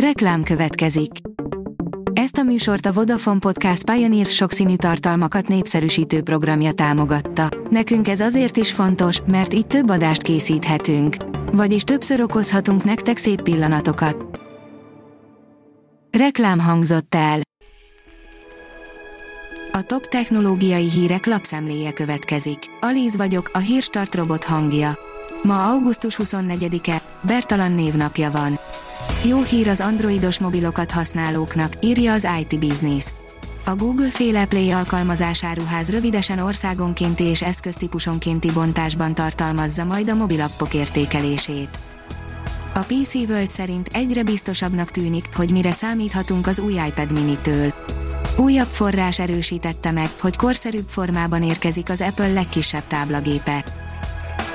Reklám következik. Ezt a műsort a Vodafone Podcast Pioneer sokszínű tartalmakat népszerűsítő programja támogatta. Nekünk ez azért is fontos, mert így több adást készíthetünk. Vagyis többször okozhatunk nektek szép pillanatokat. Reklám hangzott el. A top technológiai hírek lapszemléje következik. Alíz vagyok, a hírstart robot hangja. Ma augusztus 24-e, Bertalan névnapja van. Jó hír az androidos mobilokat használóknak, írja az IT Business. A Google féle Play alkalmazásáruház rövidesen országonkénti és eszköztípusonkénti bontásban tartalmazza majd a mobilappok értékelését. A PC World szerint egyre biztosabbnak tűnik, hogy mire számíthatunk az új iPad mini-től. Újabb forrás erősítette meg, hogy korszerűbb formában érkezik az Apple legkisebb táblagépe.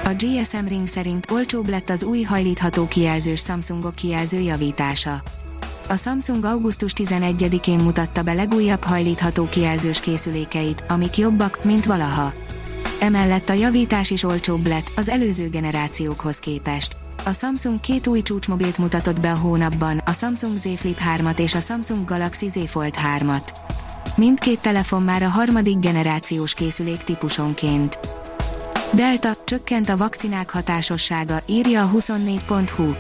A GSM Ring szerint olcsóbb lett az új hajlítható kijelzős Samsungok kijelző javítása. A Samsung augusztus 11-én mutatta be legújabb hajlítható kijelzős készülékeit, amik jobbak, mint valaha. Emellett a javítás is olcsóbb lett az előző generációkhoz képest. A Samsung két új csúcsmobilt mutatott be a hónapban, a Samsung Z Flip 3-at és a Samsung Galaxy Z Fold 3-at. Mindkét telefon már a harmadik generációs készülék típusonként. Delta, csökkent a vakcinák hatásossága, írja a 24.hu.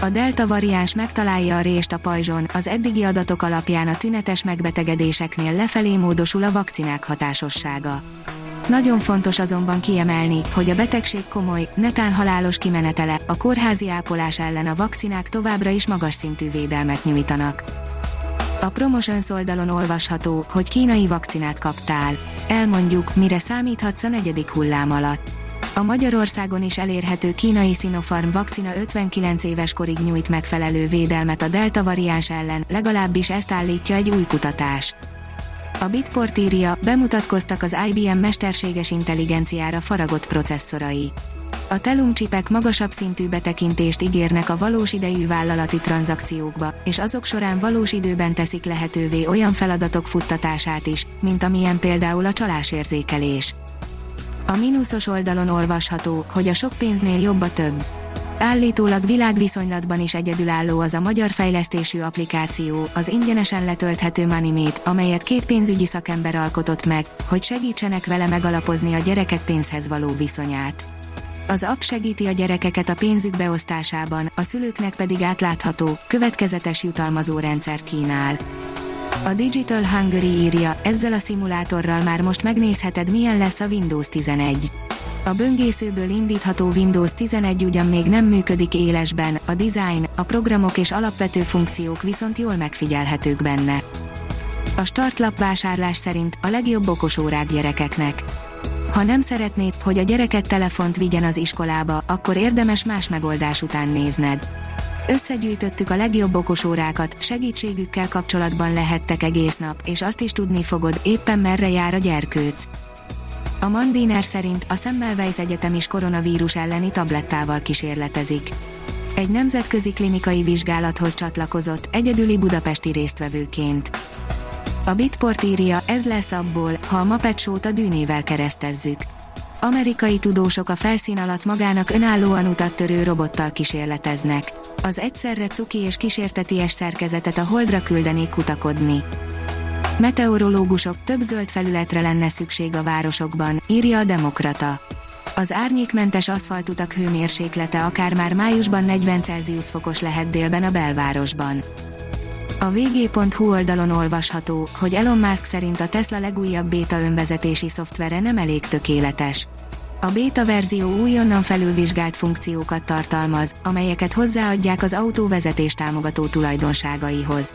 A Delta variáns megtalálja a rést a pajzson, az eddigi adatok alapján a tünetes megbetegedéseknél lefelé módosul a vakcinák hatásossága. Nagyon fontos azonban kiemelni, hogy a betegség komoly, netán halálos kimenetele, a kórházi ápolás ellen a vakcinák továbbra is magas szintű védelmet nyújtanak. A Promotions oldalon olvasható, hogy kínai vakcinát kaptál. Elmondjuk, mire számíthatsz a negyedik hullám alatt. A Magyarországon is elérhető kínai Sinopharm vakcina 59 éves korig nyújt megfelelő védelmet a delta variáns ellen, legalábbis ezt állítja egy új kutatás. A Bitport írja, bemutatkoztak az IBM mesterséges intelligenciára faragott processzorai. A Telum csipek magasabb szintű betekintést ígérnek a valós idejű vállalati tranzakciókba, és azok során valós időben teszik lehetővé olyan feladatok futtatását is, mint amilyen például a csalásérzékelés. A mínuszos oldalon olvasható, hogy a sok pénznél jobb a több. Állítólag világviszonylatban is egyedülálló az a magyar fejlesztésű applikáció, az ingyenesen letölthető Manimate, amelyet két pénzügyi szakember alkotott meg, hogy segítsenek vele megalapozni a gyerekek pénzhez való viszonyát. Az app segíti a gyerekeket a pénzük beosztásában, a szülőknek pedig átlátható, következetes jutalmazó rendszert kínál. A Digital Hungary írja, ezzel a szimulátorral már most megnézheted milyen lesz a Windows 11. A böngészőből indítható Windows 11 ugyan még nem működik élesben, a design, a programok és alapvető funkciók viszont jól megfigyelhetők benne. A startlap vásárlás szerint a legjobb okosórák gyerekeknek. Ha nem szeretnéd, hogy a gyereket telefont vigyen az iskolába, akkor érdemes más megoldás után nézned. Összegyűjtöttük a legjobb okosórákat, segítségükkel kapcsolatban lehettek egész nap, és azt is tudni fogod, éppen merre jár a gyerkőc. A Mandiner szerint a Semmelweis Egyetem is koronavírus elleni tablettával kísérletezik. Egy nemzetközi klinikai vizsgálathoz csatlakozott, egyedüli budapesti résztvevőként. A Bitport írja, ez lesz abból, ha a Muppet Show-t a dűnével keresztezzük. Amerikai tudósok a felszín alatt magának önállóan utat törő robottal kísérleteznek. Az egyszerre cuki és kísérteties szerkezetet a holdra küldenék kutakodni. Meteorológusok több zöld felületre lenne szükség a városokban, írja a Demokrata. Az árnyékmentes aszfaltutak hőmérséklete akár már májusban 40 Celsius fokos lehet délben a belvárosban. A vg.hu oldalon olvasható, hogy Elon Musk szerint a Tesla legújabb béta önvezetési szoftvere nem elég tökéletes. A béta verzió újonnan felülvizsgált funkciókat tartalmaz, amelyeket hozzáadják az autó vezetés támogató tulajdonságaihoz.